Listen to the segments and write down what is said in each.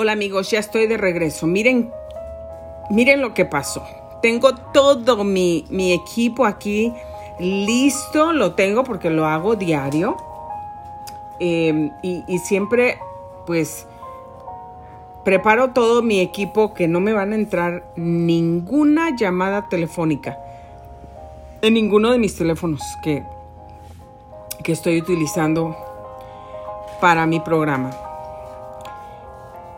Hola amigos, ya estoy de regreso. Miren, miren lo que pasó. Tengo todo mi, equipo aquí listo, lo tengo porque lo hago diario. Em, y, y siempre, pues, preparo todo mi equipo que no me van a entrar ninguna llamada telefónica en ninguno de mis teléfonos que, que estoy utilizando para mi programa.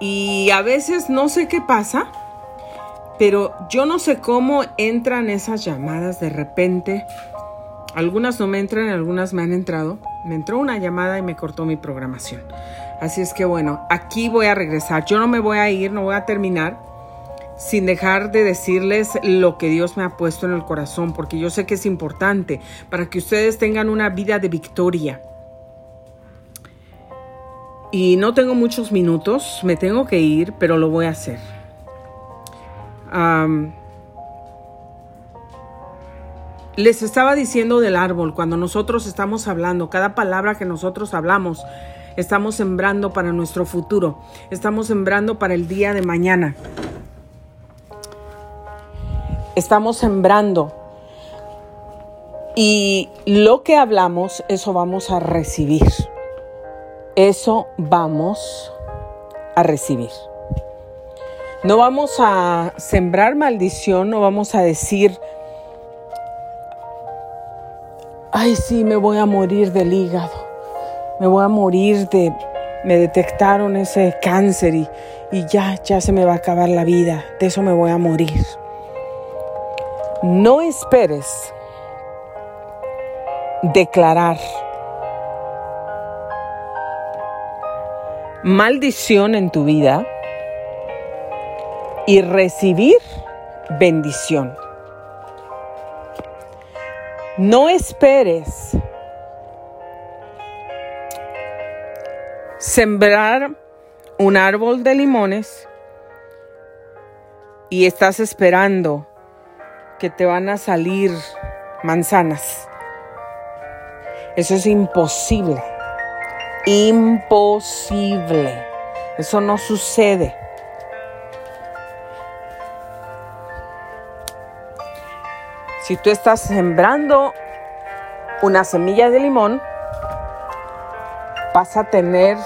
Y a veces no sé qué pasa, pero yo no sé cómo entran esas llamadas de repente. Algunas no me entran, algunas me han entrado. Me entró una llamada y me cortó mi programación. Así es que bueno, aquí voy a regresar. Yo no me voy a ir, no voy a terminar sin dejar de decirles lo que Dios me ha puesto en el corazón, porque yo sé que es importante para que ustedes tengan una vida de victoria. Y no tengo muchos minutos, me tengo que ir, pero lo voy a hacer. les estaba diciendo del árbol, cuando nosotros estamos hablando, cada palabra que nosotros hablamos, estamos sembrando para nuestro futuro, estamos sembrando para el día de mañana. Estamos sembrando. Y lo que hablamos, eso vamos a recibir eso vamos a recibir. No vamos a sembrar maldición, no vamos a decir, ay sí, me voy a morir del hígado, me voy a morir de, me detectaron ese cáncer y, y ya, ya se me va a acabar la vida, de eso me voy a morir. No esperes declarar maldición en tu vida y recibir bendición. No esperes sembrar un árbol de limones y estás esperando que te van a salir manzanas. Eso es imposible imposible. Eso no sucede. Si tú estás sembrando una semilla de limón, vas a tener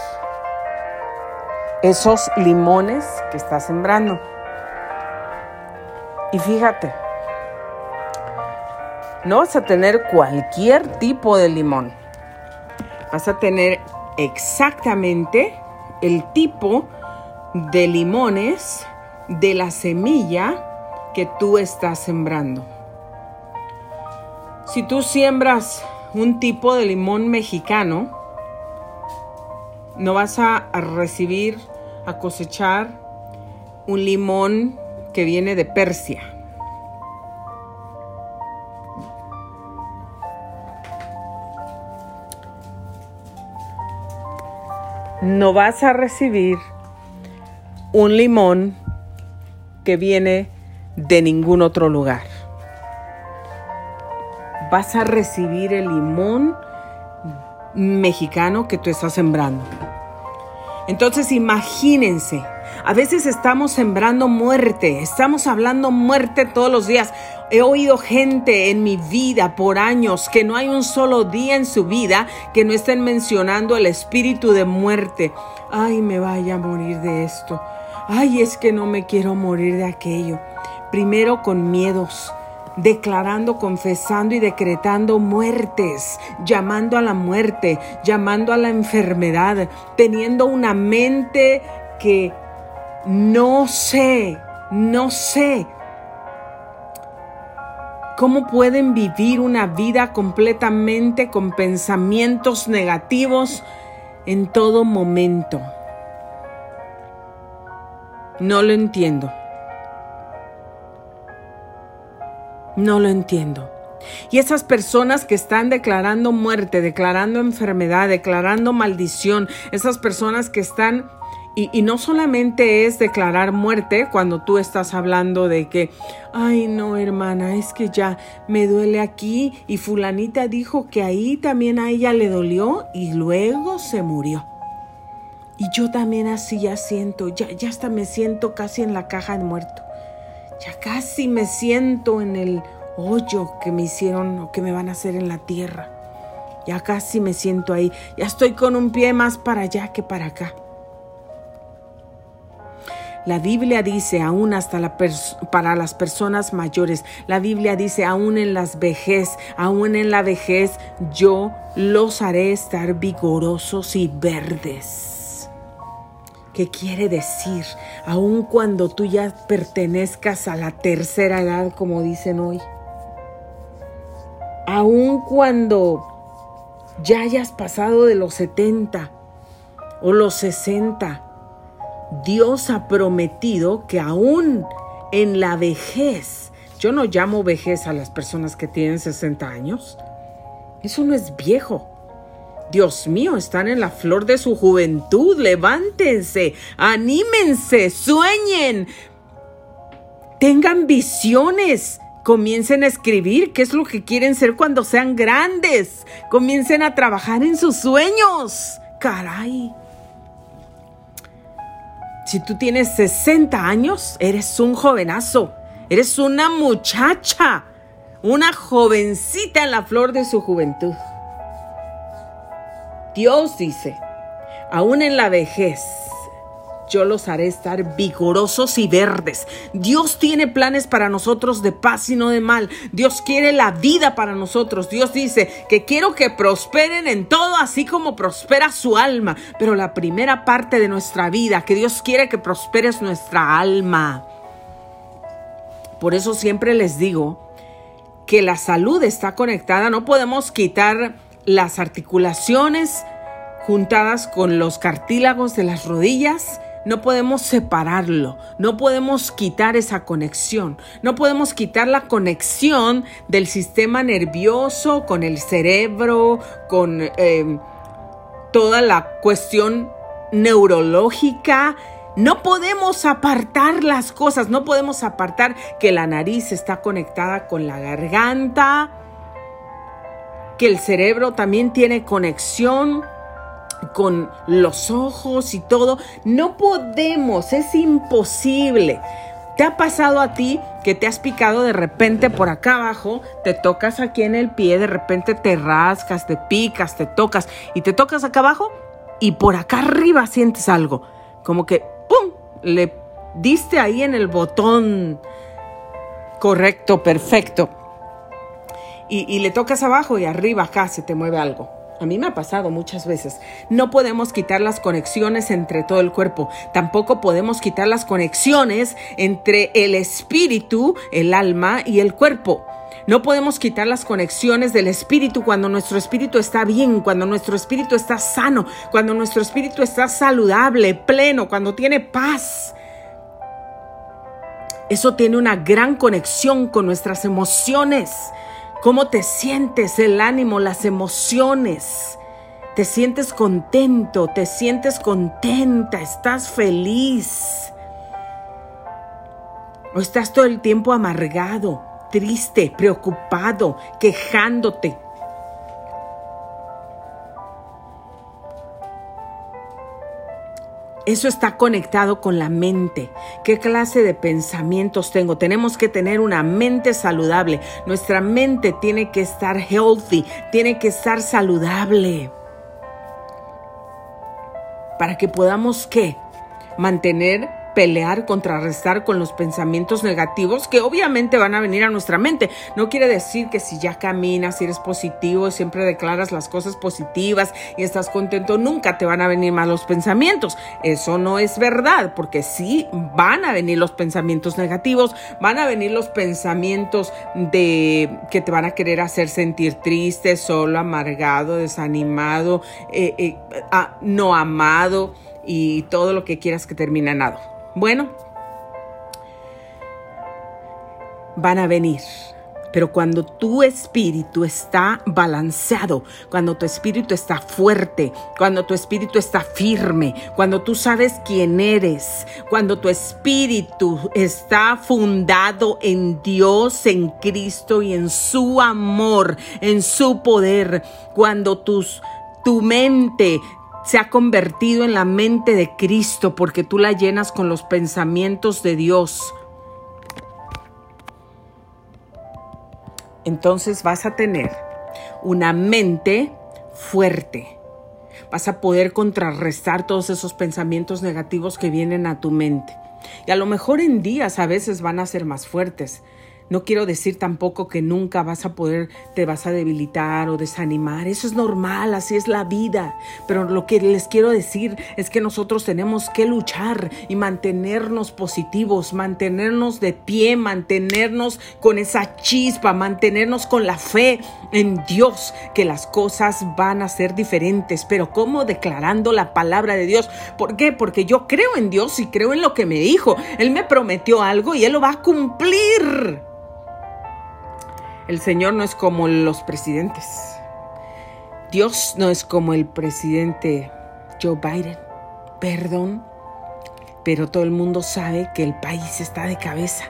esos limones que estás sembrando. Y fíjate, no vas a tener cualquier tipo de limón. Vas a tener exactamente el tipo de limones de la semilla que tú estás sembrando. Si tú siembras un tipo de limón mexicano, no vas a recibir, a cosechar un limón que viene de Persia. No vas a recibir un limón que viene de ningún otro lugar. Vas a recibir el limón mexicano que tú estás sembrando. Entonces imagínense, a veces estamos sembrando muerte, estamos hablando muerte todos los días. He oído gente en mi vida por años que no hay un solo día en su vida que no estén mencionando el espíritu de muerte. Ay, me vaya a morir de esto. Ay, es que no me quiero morir de aquello. Primero con miedos, declarando, confesando y decretando muertes, llamando a la muerte, llamando a la enfermedad, teniendo una mente que no sé, no sé ¿Cómo pueden vivir una vida completamente con pensamientos negativos en todo momento? No lo entiendo. No lo entiendo. Y esas personas que están declarando muerte, declarando enfermedad, declarando maldición, esas personas que están y, no solamente es declarar muerte cuando tú estás hablando de que, ay no hermana, es que ya me duele aquí y fulanita dijo que ahí también a ella le dolió y luego se murió. Y yo también así ya siento, ya, ya hasta me siento casi en la caja de muerto. Ya casi me siento en el hoyo que me hicieron o que me van a hacer en la tierra. Ya casi me siento ahí. Ya estoy con un pie más para allá que para acá. La Biblia dice, aún hasta la para las personas mayores, la Biblia dice, aún en las vejez, aún en la vejez, yo los haré estar vigorosos y verdes. ¿Qué quiere decir? Aun cuando tú ya pertenezcas a la tercera edad, como dicen hoy. Aun cuando ya hayas pasado de los 70 o los 60 Dios ha prometido que aún en la vejez, yo no llamo vejez a las personas que tienen 60 años, eso no es viejo. Dios mío, están en la flor de su juventud, levántense, anímense, sueñen, tengan visiones, comiencen a escribir qué es lo que quieren ser cuando sean grandes, comiencen a trabajar en sus sueños. Caray. Si tú tienes 60 años, eres un jovenazo, eres una muchacha, una jovencita en la flor de su juventud. Dios dice, aún en la vejez, yo los haré estar vigorosos y verdes. Dios tiene planes para nosotros de paz y no de mal. Dios quiere la vida para nosotros. Dios dice que quiero que prosperen en todo así como prospera su alma. Pero la primera parte de nuestra vida que Dios quiere que prospere es nuestra alma. Por eso siempre les digo que la salud está conectada. No podemos quitar las articulaciones juntadas con los cartílagos de las rodillas no podemos separarlo, no podemos quitar esa conexión, no podemos quitar la conexión del sistema nervioso con el cerebro, con em, toda la cuestión neurológica. No podemos apartar las cosas, no podemos apartar que la nariz está conectada con la garganta, que el cerebro también tiene conexión con los ojos y todo. No podemos, es imposible. ¿Te ha pasado a ti que te has picado de repente por acá abajo, te tocas aquí en el pie, de repente te rascas, te picas, te tocas y te tocas acá abajo y por acá arriba sientes algo? Como que, ¡pum! Le diste ahí en el botón correcto, perfecto. Y, y le tocas abajo y arriba acá se te mueve algo. A mí me ha pasado muchas veces. No podemos quitar las conexiones entre todo el cuerpo. Tampoco podemos quitar las conexiones entre el espíritu, el alma y el cuerpo. No podemos quitar las conexiones del espíritu cuando nuestro espíritu está bien, cuando nuestro espíritu está sano, cuando nuestro espíritu está saludable, pleno, cuando tiene paz. Eso tiene una gran conexión con nuestras emociones cómo te sientes, el ánimo, las emociones. Te sientes contento, te sientes contenta, estás feliz. O estás todo el tiempo amargado, triste, preocupado, quejándote. Eso está conectado con la mente. ¿Qué clase de pensamientos tengo? Tenemos que tener una mente saludable. Nuestra mente tiene que estar healthy, tiene que estar saludable. Para que podamos, ¿qué? Mantener pelear, contrarrestar con los pensamientos negativos que obviamente van a venir a nuestra mente. No quiere decir que si ya caminas, si eres positivo, siempre declaras las cosas positivas y estás contento, nunca te van a venir malos pensamientos. Eso no es verdad, porque sí van a venir los pensamientos negativos, van a venir los pensamientos de que te van a querer hacer sentir triste, solo, amargado, desanimado, eh, eh, no amado y todo lo que quieras que termine en. Bueno, van a venir. Pero cuando tu espíritu está balanceado, cuando tu espíritu está fuerte, cuando tu espíritu está firme, cuando tú sabes quién eres, cuando tu espíritu está fundado en Dios, en Cristo y en su amor, en su poder, cuando tus, tu mente se ha convertido en la mente de Cristo porque tú la llenas con los pensamientos de Dios. Entonces vas a tener una mente fuerte. Vas a poder contrarrestar todos esos pensamientos negativos que vienen a tu mente. Y a lo mejor en días a veces van a ser más fuertes, no quiero decir tampoco que nunca vas a poder, te vas a debilitar o desanimar. Eso es normal, así es la vida. Pero lo que les quiero decir es que nosotros tenemos que luchar y mantenernos positivos, mantenernos de pie, mantenernos con esa chispa, mantenernos con la fe en Dios, que las cosas van a ser diferentes. Pero ¿cómo declarando la palabra de Dios? ¿Por qué? Porque yo creo en Dios y creo en lo que me dijo. Él me prometió algo y Él lo va a cumplir. El Señor no es como los presidentes. Dios no es como el presidente Joe Biden. Perdón, pero todo el mundo sabe que el país está de cabeza.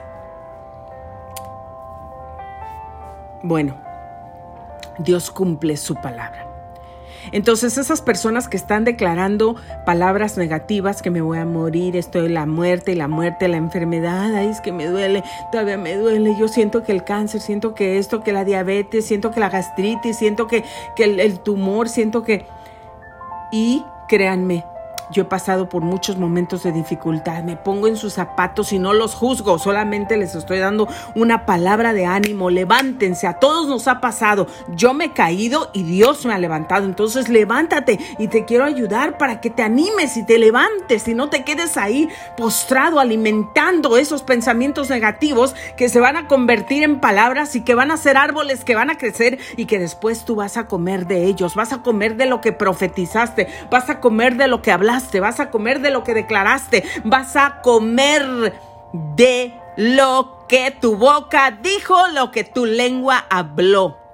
Bueno, Dios cumple su palabra. Entonces esas personas que están declarando palabras negativas, que me voy a morir, estoy la muerte la muerte, la enfermedad, ay, es que me duele, todavía me duele, yo siento que el cáncer, siento que esto, que la diabetes, siento que la gastritis, siento que, que el, el tumor, siento que... Y créanme, yo he pasado por muchos momentos de dificultad, me pongo en sus zapatos y no los juzgo, solamente les estoy dando una palabra de ánimo, levántense, a todos nos ha pasado, yo me he caído y Dios me ha levantado, entonces levántate y te quiero ayudar para que te animes y te levantes y no te quedes ahí postrado alimentando esos pensamientos negativos que se van a convertir en palabras y que van a ser árboles que van a crecer y que después tú vas a comer de ellos, vas a comer de lo que profetizaste, vas a comer de lo que hablaste vas a comer de lo que declaraste, vas a comer de lo que tu boca dijo, lo que tu lengua habló.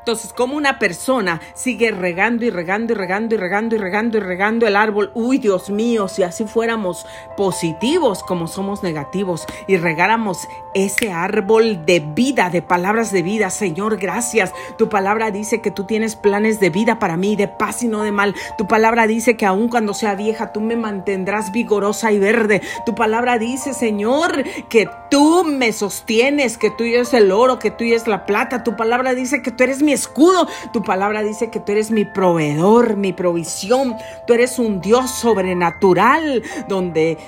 Entonces, como una persona sigue regando y regando y regando y regando y regando y regando el árbol, uy, Dios mío, si así fuéramos positivos como somos negativos y regáramos ese árbol de vida, de palabras de vida, Señor, gracias. Tu palabra dice que tú tienes planes de vida para mí, de paz y no de mal. Tu palabra dice que aun cuando sea vieja, tú me mantendrás vigorosa y verde. Tu palabra dice, Señor, que tú me sostienes, que tú es el oro, que tú es la plata. Tu palabra dice que tú eres mi escudo. Tu palabra dice que tú eres mi proveedor, mi provisión. Tú eres un Dios sobrenatural donde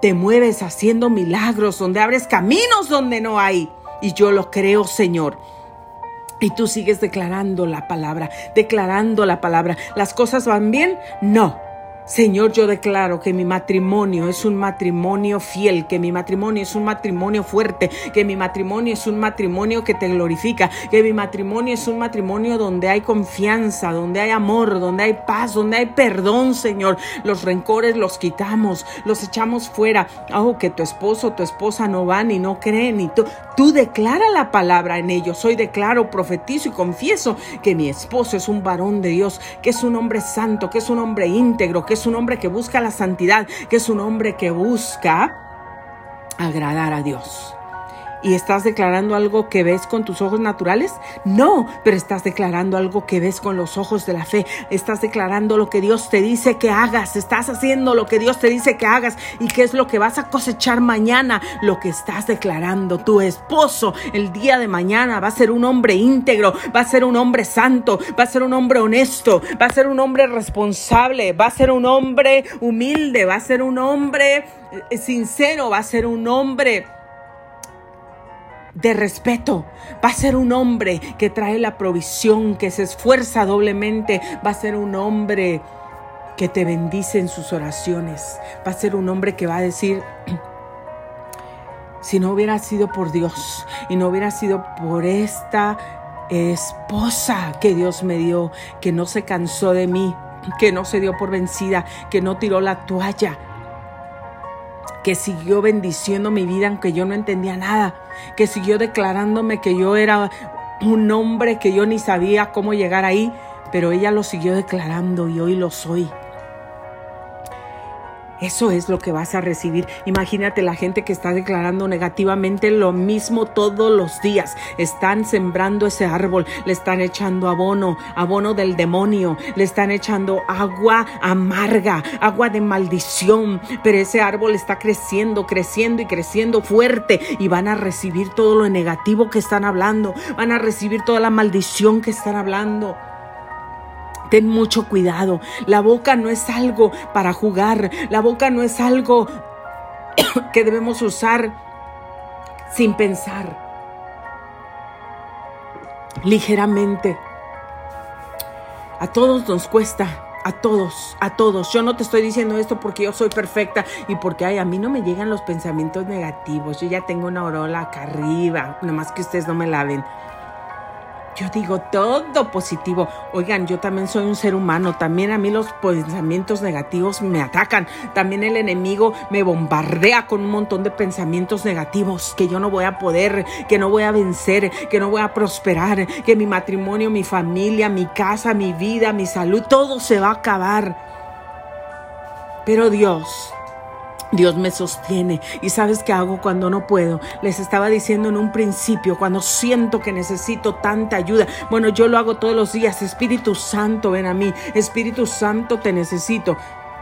te mueves haciendo milagros, donde abres caminos donde no hay. Y yo lo creo, Señor. Y tú sigues declarando la palabra, declarando la palabra. ¿Las cosas van bien? No. Señor, yo declaro que mi matrimonio es un matrimonio fiel, que mi matrimonio es un matrimonio fuerte, que mi matrimonio es un matrimonio que te glorifica, que mi matrimonio es un matrimonio donde hay confianza, donde hay amor, donde hay paz, donde hay perdón, Señor. Los rencores los quitamos, los echamos fuera. Oh, que tu esposo, tu esposa no van y no creen y tú, tú declara la palabra en ellos. Hoy declaro, profetizo y confieso que mi esposo es un varón de Dios, que es un hombre santo, que es un hombre íntegro, que es un hombre que busca la santidad, que es un hombre que busca agradar a Dios y estás declarando algo que ves con tus ojos naturales? No, pero estás declarando algo que ves con los ojos de la fe. Estás declarando lo que Dios te dice que hagas. Estás haciendo lo que Dios te dice que hagas. ¿Y qué es lo que vas a cosechar mañana? Lo que estás declarando. Tu esposo el día de mañana va a ser un hombre íntegro, va a ser un hombre santo, va a ser un hombre honesto, va a ser un hombre responsable, va a ser un hombre humilde, va a ser un hombre eh, sincero, va a ser un hombre de respeto. Va a ser un hombre que trae la provisión, que se esfuerza doblemente. Va a ser un hombre que te bendice en sus oraciones. Va a ser un hombre que va a decir, si no hubiera sido por Dios y no hubiera sido por esta esposa que Dios me dio, que no se cansó de mí, que no se dio por vencida, que no tiró la toalla, que siguió bendiciendo mi vida aunque yo no entendía nada, que siguió declarándome que yo era un hombre que yo ni sabía cómo llegar ahí, pero ella lo siguió declarando y hoy lo soy. Eso es lo que vas a recibir. Imagínate la gente que está declarando negativamente lo mismo todos los días. Están sembrando ese árbol, le están echando abono, abono del demonio, le están echando agua amarga, agua de maldición. Pero ese árbol está creciendo, creciendo y creciendo fuerte y van a recibir todo lo negativo que están hablando, van a recibir toda la maldición que están hablando. Ten mucho cuidado. La boca no es algo para jugar. La boca no es algo que debemos usar sin pensar. Ligeramente. A todos nos cuesta. A todos, a todos. Yo no te estoy diciendo esto porque yo soy perfecta y porque ay, a mí no me llegan los pensamientos negativos. Yo ya tengo una orola acá arriba. Nada más que ustedes no me la ven. Yo digo todo positivo. Oigan, yo también soy un ser humano. También a mí los pensamientos negativos me atacan. También el enemigo me bombardea con un montón de pensamientos negativos que yo no voy a poder, que no voy a vencer, que no voy a prosperar, que mi matrimonio, mi familia, mi casa, mi vida, mi salud, todo se va a acabar. Pero Dios Dios me sostiene. ¿Y sabes qué hago cuando no puedo? Les estaba diciendo en un principio, cuando siento que necesito tanta ayuda. Bueno, yo lo hago todos los días. Espíritu Santo, ven a mí. Espíritu Santo, te necesito.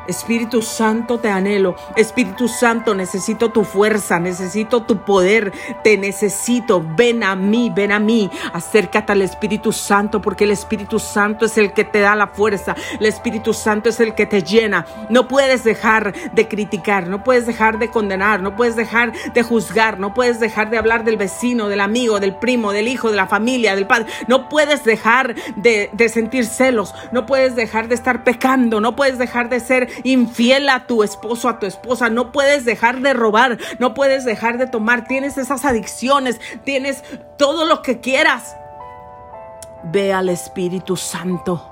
Espíritu Santo, te anhelo. Espíritu Santo, necesito tu fuerza, necesito tu poder, te necesito. Ven a mí, ven a mí. Acércate al Espíritu Santo porque el Espíritu Santo es el que te da la fuerza. El Espíritu Santo es el que te llena. No puedes dejar de criticar, no puedes dejar de condenar, no puedes dejar de juzgar, no puedes dejar de hablar del vecino, del amigo, del primo, del hijo, de la familia, del padre. No puedes dejar de, sentir celos, no puedes dejar de estar pecando, no puedes dejar de ser infiel a tu esposo, a tu esposa. No puedes dejar de robar, no puedes dejar de tomar. Tienes esas adicciones, tienes todo lo que quieras. Ve al Espíritu Santo.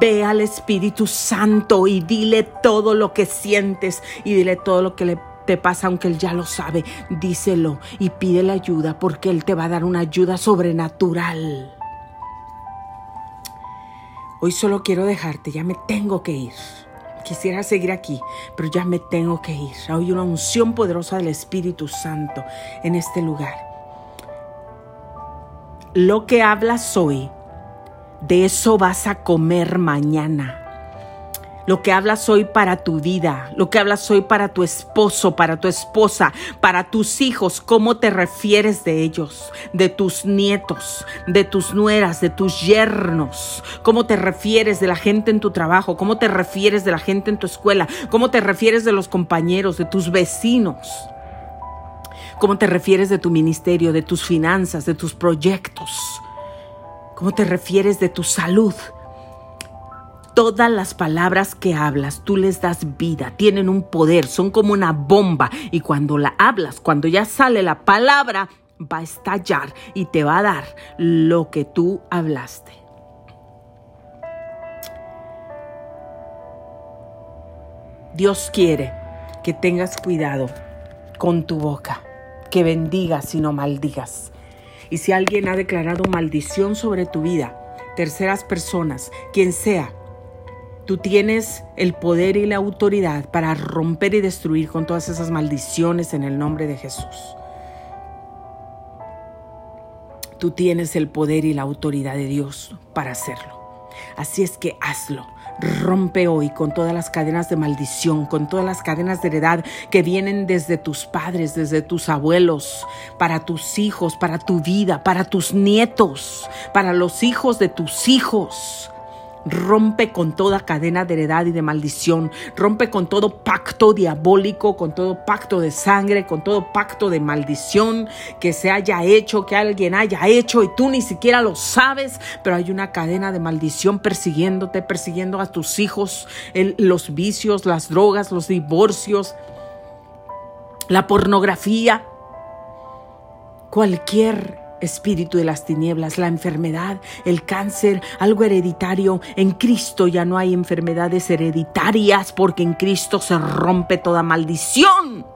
Ve al Espíritu Santo y dile todo lo que sientes y dile todo lo que le te pasa aunque Él ya lo sabe. Díselo y pídele ayuda porque Él te va a dar una ayuda sobrenatural. Hoy solo quiero dejarte, ya me tengo que ir. Quisiera seguir aquí, pero ya me tengo que ir. Hay una unción poderosa del Espíritu Santo en este lugar. Lo que hablas hoy, de eso vas a comer mañana lo que hablas hoy para tu vida, lo que hablas hoy para tu esposo, para tu esposa, para tus hijos, cómo te refieres de ellos, de tus nietos, de tus nueras, de tus yernos, cómo te refieres de la gente en tu trabajo, cómo te refieres de la gente en tu escuela, cómo te refieres de los compañeros, de tus vecinos. ¿Cómo te refieres de tu ministerio, de tus finanzas, de tus proyectos? ¿Cómo te refieres de tu salud? Todas las palabras que hablas, tú les das vida, tienen un poder, son como una bomba y cuando la hablas, cuando ya sale la palabra, va a estallar y te va a dar lo que tú hablaste. Dios quiere que tengas cuidado con tu boca, que bendigas y no maldigas. Y si alguien ha declarado maldición sobre tu vida, terceras personas, quien sea, Tú tienes el poder y la autoridad para romper y destruir con todas esas maldiciones en el nombre de Jesús. Tú tienes el poder y la autoridad de Dios para hacerlo. Así es que hazlo. Rompe hoy con todas las cadenas de maldición, con todas las cadenas de heredad que vienen desde tus padres, desde tus abuelos, para tus hijos, para tu vida, para tus nietos, para los hijos de tus hijos. Rompe con toda cadena de heredad y de maldición. Rompe con todo pacto diabólico, con todo pacto de sangre, con todo pacto de maldición que se haya hecho, que alguien haya hecho y tú ni siquiera lo sabes, pero hay una cadena de maldición persiguiéndote, persiguiendo a tus hijos, los vicios, las drogas, los divorcios, la pornografía, cualquier espíritu de las tinieblas, la enfermedad, el cáncer, algo hereditario. En Cristo ya no hay enfermedades hereditarias porque en Cristo se rompe toda maldición.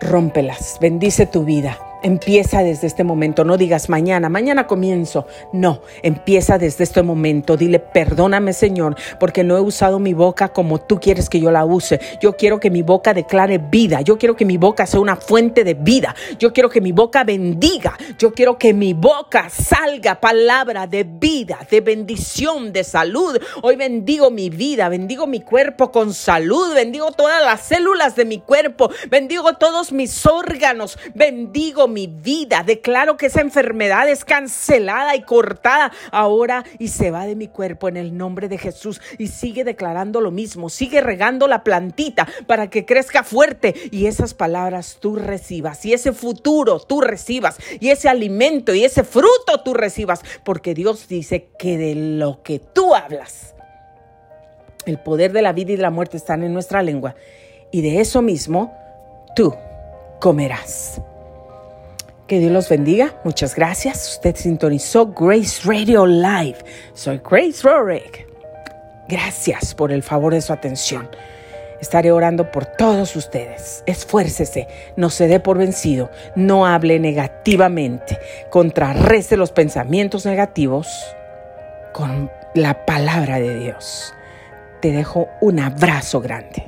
Rómpelas, bendice tu vida. Empieza desde este momento, no digas mañana, mañana comienzo. No, empieza desde este momento. Dile, perdóname Señor, porque no he usado mi boca como tú quieres que yo la use. Yo quiero que mi boca declare vida. Yo quiero que mi boca sea una fuente de vida. Yo quiero que mi boca bendiga. Yo quiero que mi boca salga palabra de vida, de bendición, de salud. Hoy bendigo mi vida, bendigo mi cuerpo con salud, bendigo todas las células de mi cuerpo, bendigo todos mis órganos, bendigo mi vida. Declaro que esa enfermedad es cancelada y cortada ahora y se va de mi cuerpo en el nombre de Jesús. Y sigue declarando lo mismo, sigue regando la plantita para que crezca fuerte y esas palabras tú recibas y ese futuro tú recibas y ese alimento y ese fruto tú recibas, porque Dios dice que de lo que tú hablas, el poder de la vida y de la muerte están en nuestra lengua y de eso mismo tú comerás. Que Dios los bendiga. Muchas gracias. Usted sintonizó Grace Radio Live. Soy Grace Rorick. Gracias por el favor de su atención. Estaré orando por todos ustedes. Esfuércese, no se dé por vencido, no hable negativamente, contrarreste los pensamientos negativos con la palabra de Dios. Te dejo un abrazo grande.